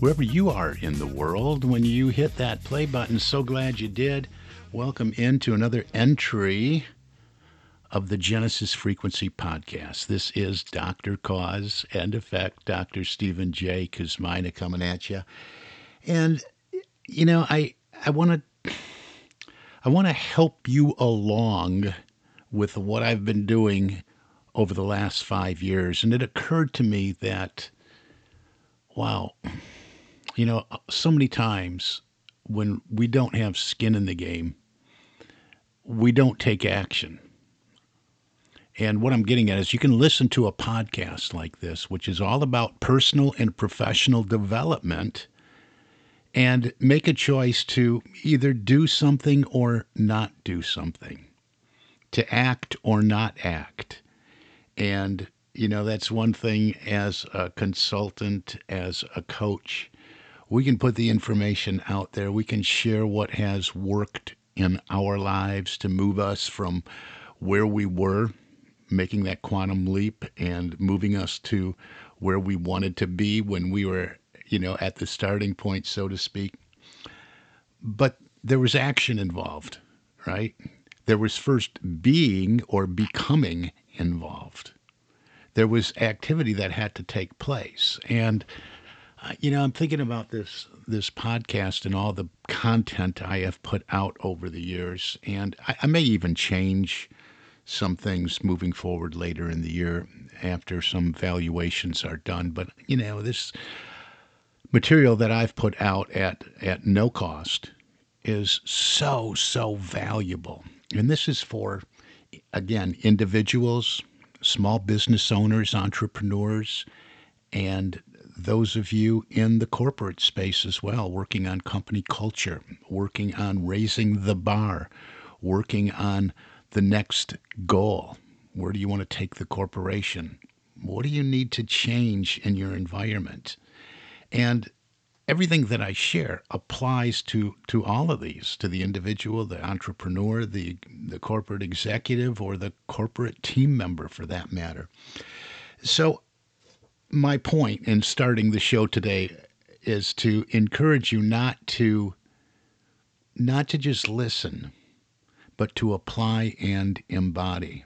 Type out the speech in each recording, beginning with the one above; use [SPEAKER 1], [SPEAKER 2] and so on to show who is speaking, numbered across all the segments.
[SPEAKER 1] wherever you are in the world. When you hit that play button, so glad you did. Welcome into another entry of the Genesis Frequency Podcast. This is Dr. Cause and Effect, Dr. Stephen J. Kosmyna coming at you. And, you know, I, I want to. I want to help you along with what I've been doing over the last five years. And it occurred to me that, wow, you know, uh, so many times when we don't have skin in the game, we don't take action. And what I'm getting at is you can listen to a podcast like this, which is all about personal and professional development, and make a choice to either do something or not do something, to act or not act. And, you know, that's one thing as a consultant, as a coach. We can put the information out there. We can share what has worked in our lives to move us from where we were, making that quantum leap, and moving us to where we wanted to be when we were, you know, at the starting point, so to speak. But there was action involved, right? There was first being or becoming involved. There was activity that had to take place. And, Uh, you know, I'm thinking about this this podcast and all the content I have put out over the years. And I, I may even change some things moving forward later in the year after some valuations are done. But, you know, this material that I've put out at, at no cost is so, so valuable. And this is for, again, individuals, small business owners, entrepreneurs, and those of you in the corporate space as well, working on company culture, working on raising the bar, working on the next goal. Where do you want to take the corporation? What do you need to change in your environment? And everything that I share applies to to all of these, to the individual, the entrepreneur, the the corporate executive, or the corporate team member for that matter. So my point in starting the show today is to encourage you not to not to just listen, but to apply and embody.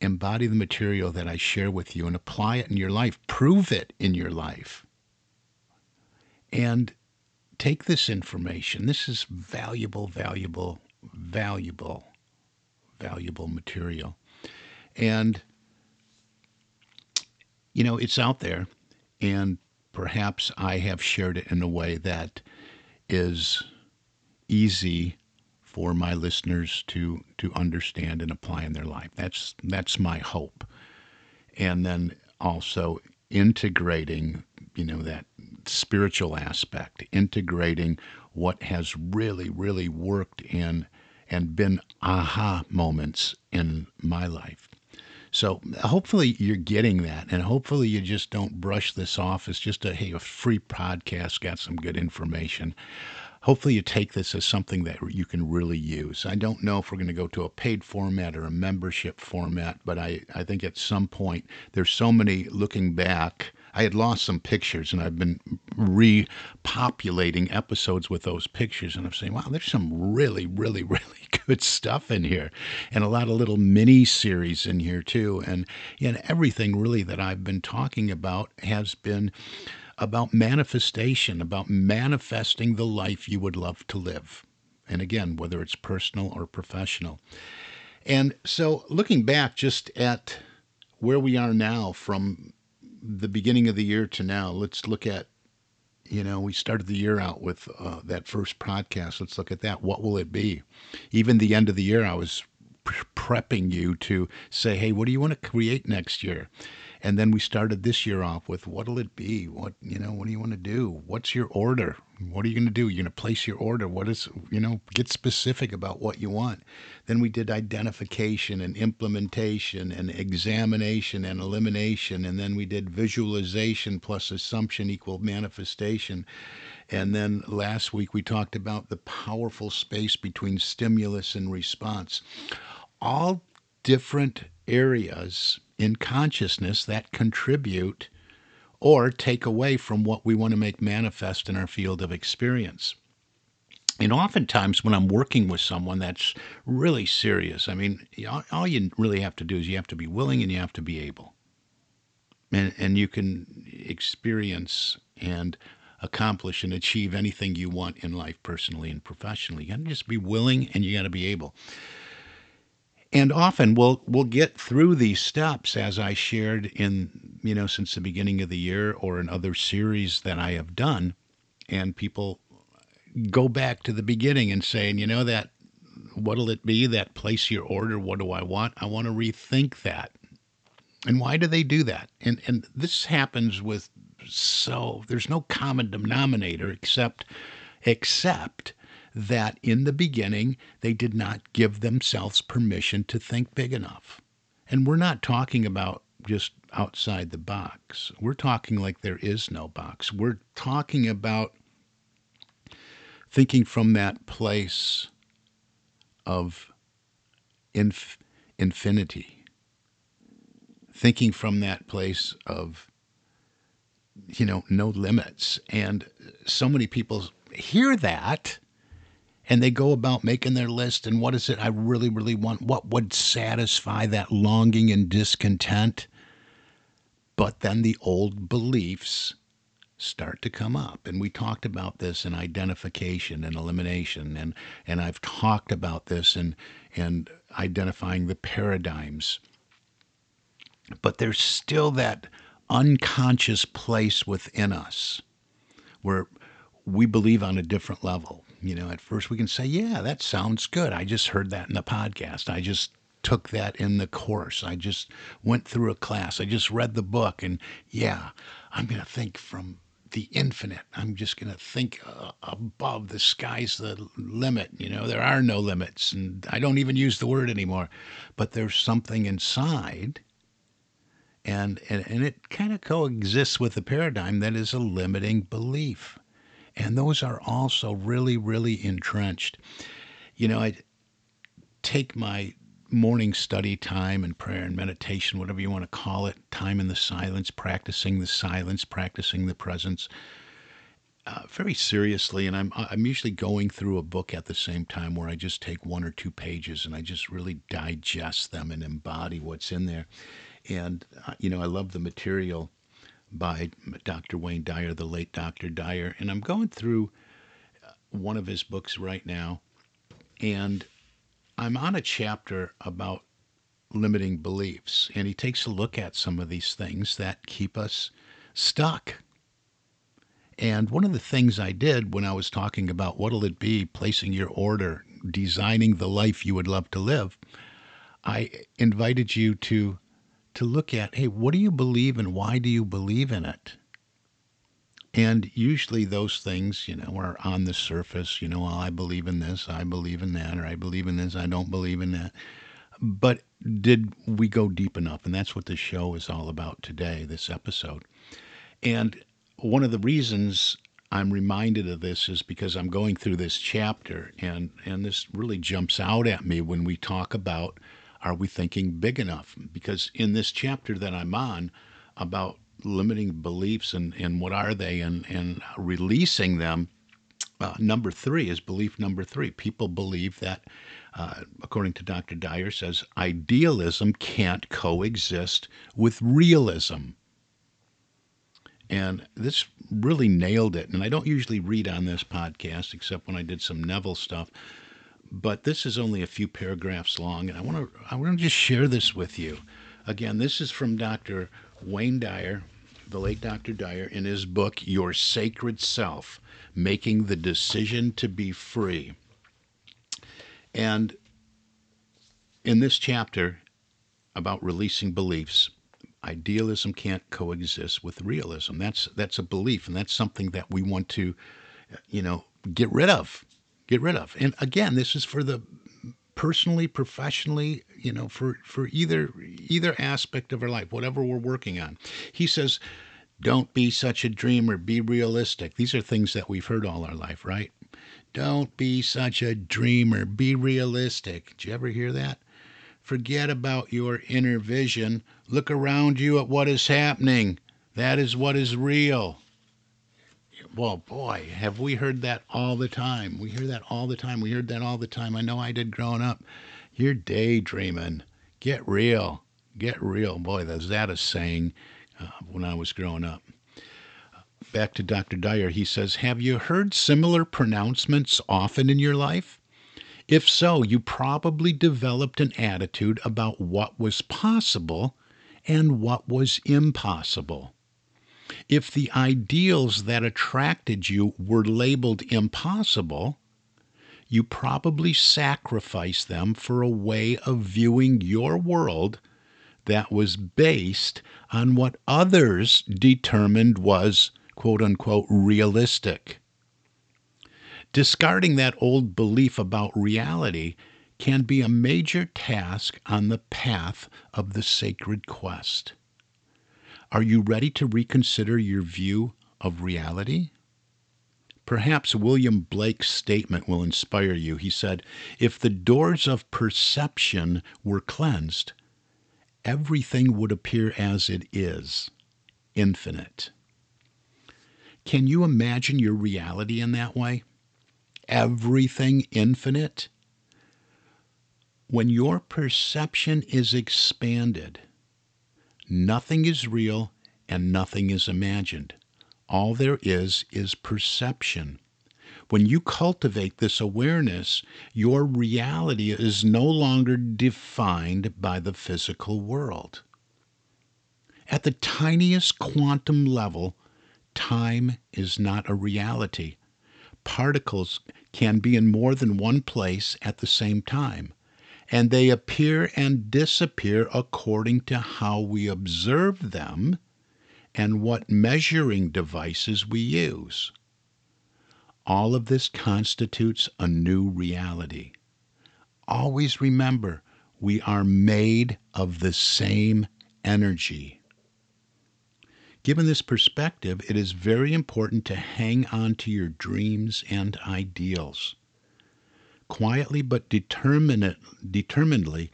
[SPEAKER 1] Embody the material that I share with you and apply it in your life. Prove it in your life and take this information. This is valuable, valuable, valuable, valuable material. And, you know, it's out there, and perhaps I have shared it in a way that is easy for my listeners to to understand and apply in their life. That's that's my hope. And then also integrating, you know, that spiritual aspect, integrating what has really, really worked in and been aha moments in my life. So hopefully you're getting that, and hopefully you just don't brush this off as just a hey a free podcast, got some good information. Hopefully you take this as something that you can really use. I don't know if we're going to go to a paid format or a membership format, but I, I think at some point there's so many looking back I had lost some pictures and I've been repopulating episodes with those pictures. And I'm saying, wow, there's some really, really, really good stuff in here. And a lot of little mini series in here too. And, and everything really that I've been talking about has been about manifestation, about manifesting the life you would love to live. And again, whether it's personal or professional. And so looking back just at where we are now from the beginning of the year to now, let's look at you know, we started the year out with uh, that first podcast. Let's look at that. What will it be? Even the end of the year, I was prepping you to say, hey, what do you want to create next year? And then we started this year off with what'll it be? What you know, what do you want to do? What's your order? What are you going to do? You're going to place your order. What is you know, get specific about what you want. Then we did identification and implementation and examination and elimination and then we did visualization plus assumption equal manifestation. And then last week we talked about the powerful space between stimulus and response. All different areas in consciousness that contribute or take away from what we want to make manifest in our field of experience. And oftentimes, when I'm working with someone that's really serious, I mean, all you really have to do is you have to be willing and you have to be able. And, and you can experience and accomplish and achieve anything you want in life, personally and professionally. You got to just be willing and you got to be able. And often we'll we'll get through these steps as I shared in you know since the beginning of the year or in other series that I have done, and people go back to the beginning and saying, you know that what'll it be that place your order? What do I want? I want to rethink that. And why do they do that? And and this happens with so there's no common denominator except except that in the beginning they did not give themselves permission to think big enough. And we're not talking about just outside the box. We're talking like there is no box. We're talking about thinking from that place of inf- infinity, thinking from that place of, you know, no limits. And so many people hear that and they go about making their list and what is it I really, really want? What would satisfy that longing and discontent? But then the old beliefs start to come up. And we talked about this in identification and elimination. And, and I've talked about this in, in identifying the paradigms. But there's still that unconscious place within us where we believe on a different level. You know, at first we can say, yeah, that sounds good. I just heard that in the podcast. I just took that in the course. I just went through a class. I just read the book. And yeah, I'm going to think from the infinite. I'm just going to think uh, above. The sky's the limit. You know, there are no limits. And I don't even use the word anymore. But there's something inside. And, and, and it kind of coexists with the paradigm that is a limiting belief. And those are also really, really entrenched. You know, I take my morning study time and prayer and meditation, whatever you want to call it, time in the silence, practicing the silence, practicing the presence, uh, very seriously. And I'm I'm usually going through a book at the same time where I just take one or two pages and I just really digest them and embody what's in there. And uh, you know, I love the material by Dr. Wayne Dyer, the late Dr. Dyer. And I'm going through uh, one of his books right now, and I'm on a chapter about limiting beliefs. And he takes a look at some of these things that keep us stuck. And one of the things I did when I was talking about what'll it be, placing your order, designing the life you would love to live, I invited you to to look at hey, what do you believe and why do you believe in it? And usually those things, you know, are on the surface, you know, I believe in this, I believe in that, or I believe in this, I don't believe in that. But did we go deep enough? And that's what the show is all about today, this episode. And one of the reasons I'm reminded of this is because I'm going through this chapter, and, and this really jumps out at me when we talk about are we thinking big enough? Because in this chapter that I'm on about limiting beliefs and, and what are they and, and releasing them, uh, number three is belief number three. People believe that, uh, according to Dr. Dyer, says idealism can't coexist with realism. And this really nailed it. And I don't usually read on this podcast except when I did some Neville stuff. But this is only a few paragraphs long, and I want to I want to just share this with you. Again, this is from Dr. Wayne Dyer, the late Dr. Dyer, in his book Your Sacred Self: Making the Decision to Be Free. And in this chapter about releasing beliefs, idealism can't coexist with realism. That's that's a belief, and that's something that we want to, you know, get rid of, get rid of. And again, this is for the personally, professionally, you know, for for either either aspect of our life, whatever we're working on. He says, "Don't be such a dreamer. Be realistic." These are things that we've heard all our life, right? Don't be such a dreamer. Be realistic. Did you ever hear that? Forget about your inner vision. Look around you at what is happening. That is what is real. Well, boy, have we heard that all the time. We hear that all the time. We heard that all the time. I know I did growing up. You're daydreaming. Get real. Get real. Boy, was that a saying uh, when I was growing up. Back to Dr. Dyer, he says, Have you heard similar pronouncements often in your life? If so, you probably developed an attitude about what was possible and what was impossible. If the ideals that attracted you were labeled impossible, you probably sacrificed them for a way of viewing your world that was based on what others determined was quote unquote realistic. Discarding that old belief about reality can be a major task on the path of the sacred quest. Are you ready to reconsider your view of reality? Perhaps William Blake's statement will inspire you. He said, If the doors of perception were cleansed, everything would appear as it is infinite. Can you imagine your reality in that way? everything infinite, when your perception is expanded, nothing is real and nothing is imagined. All there is is perception. When you cultivate this awareness, your reality is no longer defined by the physical world. At the tiniest quantum level, time is not a reality particles can be in more than one place at the same time, and they appear and disappear according to how we observe them and what measuring devices we use. All of this constitutes a new reality. Always remember, we are made of the same energy. Given this perspective, it is very important to hang on to your dreams and ideals. Quietly but determinedly,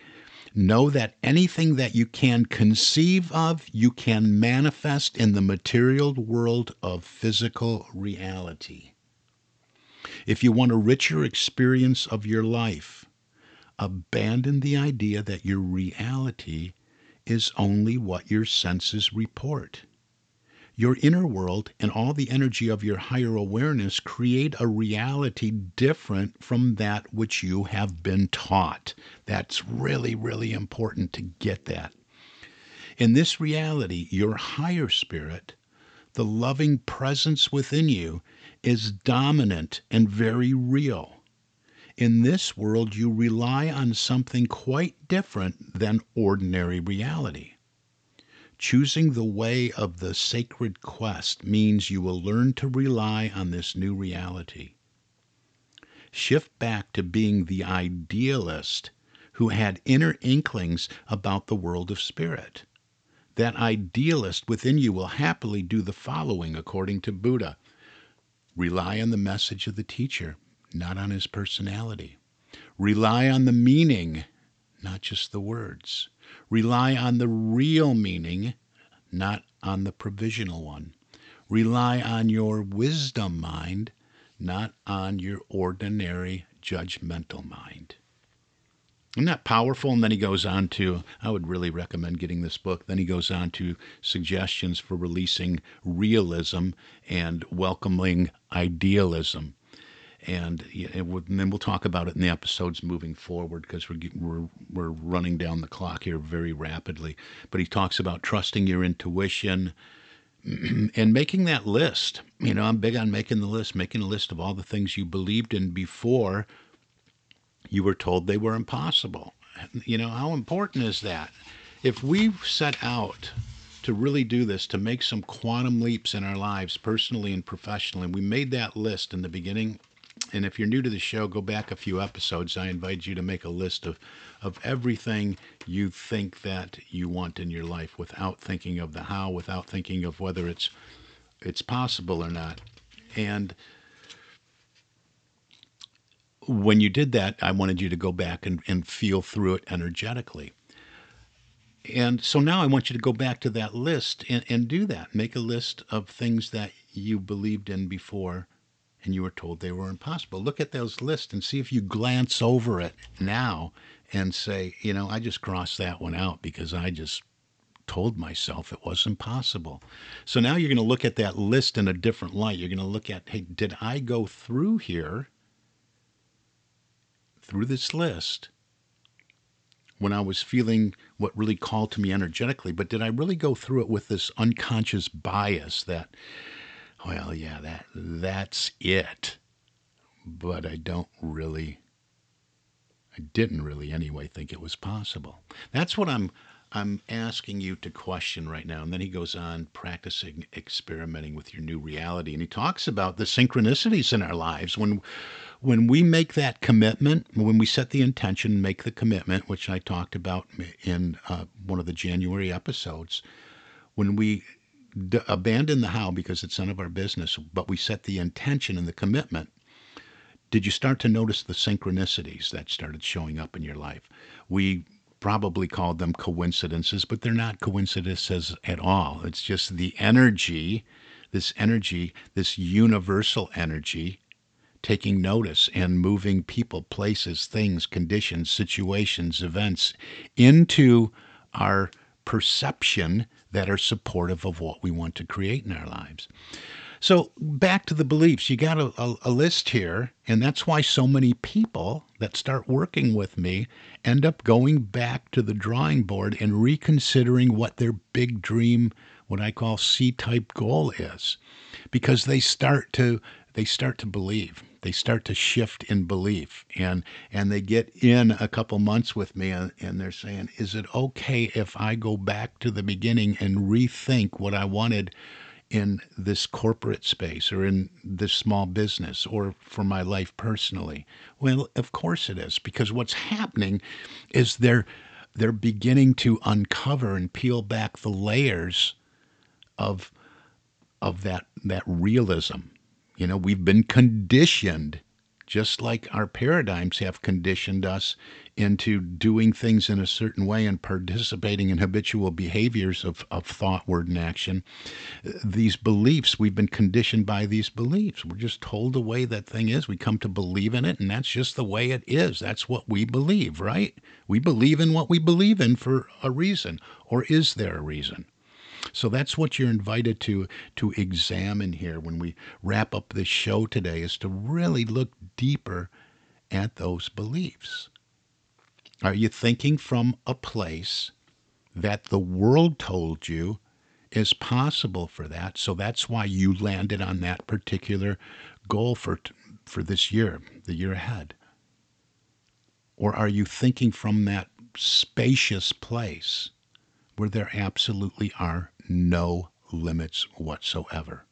[SPEAKER 1] know that anything that you can conceive of, you can manifest in the material world of physical reality. If you want a richer experience of your life, abandon the idea that your reality is only what your senses report. Your inner world and all the energy of your higher awareness create a reality different from that which you have been taught. That's really, really important to get that. In this reality, your higher spirit, the loving presence within you, is dominant and very real. In this world, you rely on something quite different than ordinary reality. Choosing the way of the sacred quest means you will learn to rely on this new reality. Shift back to being the idealist who had inner inklings about the world of spirit. That idealist within you will happily do the following according to Buddha rely on the message of the teacher, not on his personality. Rely on the meaning, not just the words. Rely on the real meaning, not on the provisional one. Rely on your wisdom mind, not on your ordinary judgmental mind. Isn't that powerful? And then he goes on to, I would really recommend getting this book. Then he goes on to suggestions for releasing realism and welcoming idealism. And, and then we'll talk about it in the episodes moving forward because we're, we're we're running down the clock here very rapidly. But he talks about trusting your intuition and making that list. You know, I'm big on making the list, making a list of all the things you believed in before you were told they were impossible. You know, how important is that? If we set out to really do this, to make some quantum leaps in our lives, personally and professionally, we made that list in the beginning and if you're new to the show, go back a few episodes. I invite you to make a list of, of everything you think that you want in your life without thinking of the how, without thinking of whether it's it's possible or not. And when you did that, I wanted you to go back and, and feel through it energetically. And so now I want you to go back to that list and, and do that. Make a list of things that you believed in before and you were told they were impossible. Look at those lists and see if you glance over it now and say, you know, I just crossed that one out because I just told myself it was impossible. So now you're going to look at that list in a different light. You're going to look at, hey, did I go through here, through this list, when I was feeling what really called to me energetically, but did I really go through it with this unconscious bias that, well, yeah, that that's it. But I don't really I didn't really anyway think it was possible. That's what I'm I'm asking you to question right now. And then he goes on practicing experimenting with your new reality. And he talks about the synchronicities in our lives when when we make that commitment, when we set the intention, make the commitment, which I talked about in uh, one of the January episodes, when we d- abandon the how because it's none of our business, but we set the intention and the commitment, did you start to notice the synchronicities that started showing up in your life? We probably called them coincidences, but they're not coincidences at all. It's just the energy, this energy, this universal energy taking notice and moving people, places, things, conditions, situations, events into our perception that are supportive of what we want to create in our lives. So, back to the beliefs, you got a, a, a, list here, and that's why so many people that start working with me end up going back to the drawing board and reconsidering what their big dream, what I call C type goal is, because they start to they start to believe they start to shift in belief and and they get in a couple months with me and, and they're saying is it okay if i go back to the beginning and rethink what i wanted in this corporate space or in this small business or for my life personally? Well of course it is because what's happening is they're they're beginning to uncover and peel back the layers of of that that realism you know, we've been conditioned, just like our paradigms have conditioned us into doing things in a certain way and participating in habitual behaviors of, of thought, word, and action. These beliefs, we've been conditioned by these beliefs. We're just told the way that thing is. We come to believe in it, and that's just the way it is. That's what we believe, right? We believe in what we believe in for a reason. Or is there a reason? So that's what you're invited to to examine here when we wrap up this show today is to really look deeper at those beliefs. Are you thinking from a place that the world told you is possible for that? So that's why you landed on that particular goal for for this year, the year ahead. Or are you thinking from that spacious place where there absolutely are no limits whatsoever.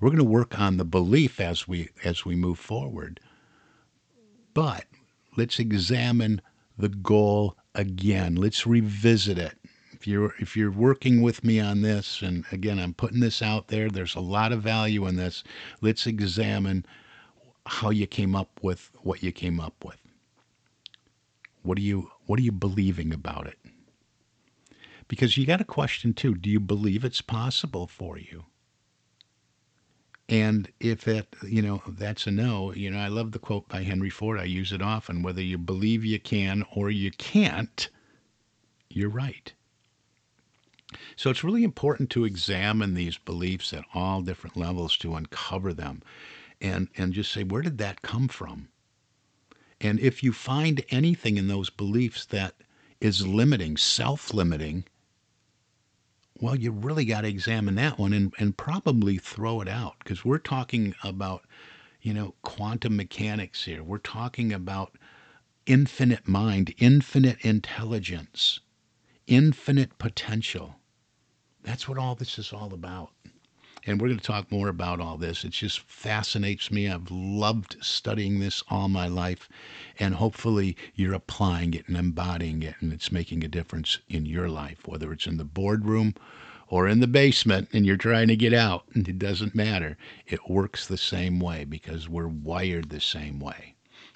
[SPEAKER 1] We're going to work on the belief as we as we move forward. But let's examine the goal again. Let's revisit it. If you're if you're working with me on this and again I'm putting this out there, there's a lot of value in this. Let's examine how you came up with what you came up with. What are you what are you believing about it? Because you got a question too do you believe it's possible for you? And if it, you know, that's a no, you know, I love the quote by Henry Ford. I use it often. Whether you believe you can or you can't, you're right. So it's really important to examine these beliefs at all different levels to uncover them and, and just say, where did that come from? And if you find anything in those beliefs that is limiting, self limiting, well, you really got to examine that one and, and probably throw it out because we're talking about, you know, quantum mechanics here. We're talking about infinite mind, infinite intelligence, infinite potential. That's what all this is all about. And we're going to talk more about all this. It just fascinates me. I've loved studying this all my life. And hopefully you're applying it and embodying it, and it's making a difference in your life, whether it's in the boardroom or in the basement and you're trying to get out. And it doesn't matter. It works the same way because we're wired the same way.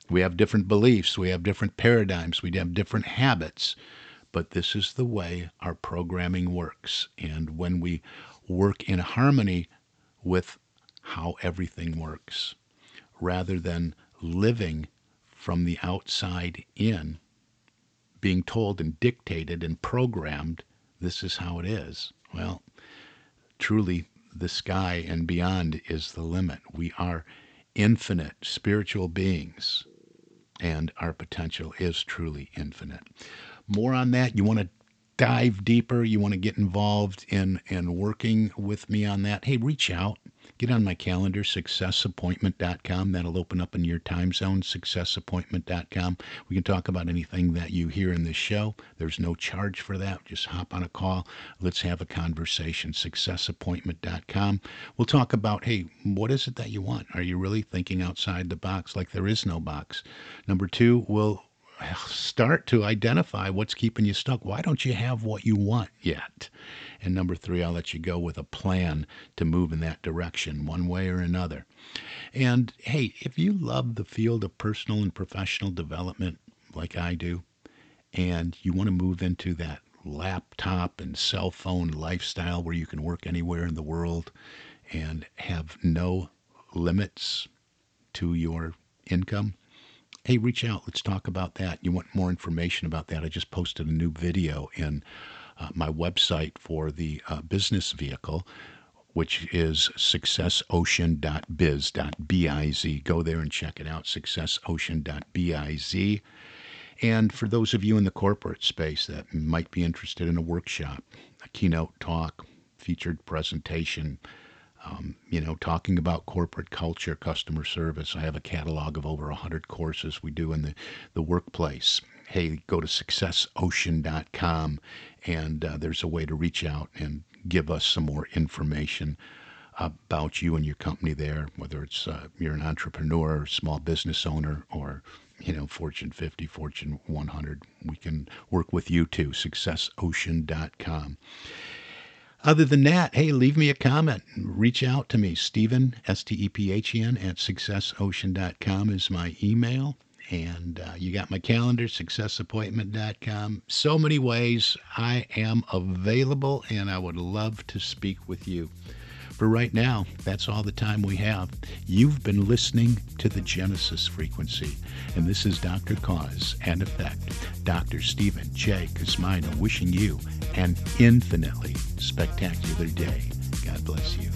[SPEAKER 1] We have different beliefs, we have different paradigms, we have different habits but this is the way our programming works. And when we work in harmony with how everything works rather than living from the outside in, being told and dictated and programmed, this is how it is. Well, truly, the sky and beyond is the limit. We are infinite spiritual beings, and our potential is truly infinite. More on that. You want to dive deeper, you want to get involved in in working with me on that, hey, reach out. Get on my calendar, successappointment.com. That'll open up in your time zone, successappointment.com. We can talk about anything that you hear in this show. There's no charge for that. Just hop on a call. Let's have a conversation, successappointment.com. We'll talk about, hey, what is it that you want? Are you really thinking outside the box like there is no box? Number two, we'll start to identify what's keeping you stuck. Why don't you have what you want yet? And number three, I'll let you go with a plan to move in that direction, one way or another. And hey, if you love the field of personal and professional development like I do, and you want to move into that laptop and cell phone lifestyle where you can work anywhere in the world and have no limits to your income, hey, reach out. Let's talk about that. You want more information about that? I just posted a new video in uh, my website for the uh, business vehicle, which is successocean.biz.biz. Go there and check it out, successocean.biz. And for those of you in the corporate space that might be interested in a workshop, a keynote talk, featured presentation, um, you know, talking about corporate culture, customer service. I have a catalog of over 100 courses we do in the, the workplace. Hey, go to successocean.com and uh, there's a way to reach out and give us some more information about you and your company there, whether it's uh, you're an entrepreneur, small business owner, or you know, Fortune 50, Fortune 100. We can work with you too. SuccessOcean.com. Other than that, hey, leave me a comment. Reach out to me. Stephen, S T E P H E N, at successocean.com is my email. And uh, you got my calendar, successappointment.com. So many ways I am available, and I would love to speak with you. For right now, that's all the time we have. You've been listening to the Genesis frequency, and this is Dr. Cause and Effect, Dr. Stephen J. Kosmyna, wishing you an infinitely spectacular day. God bless you.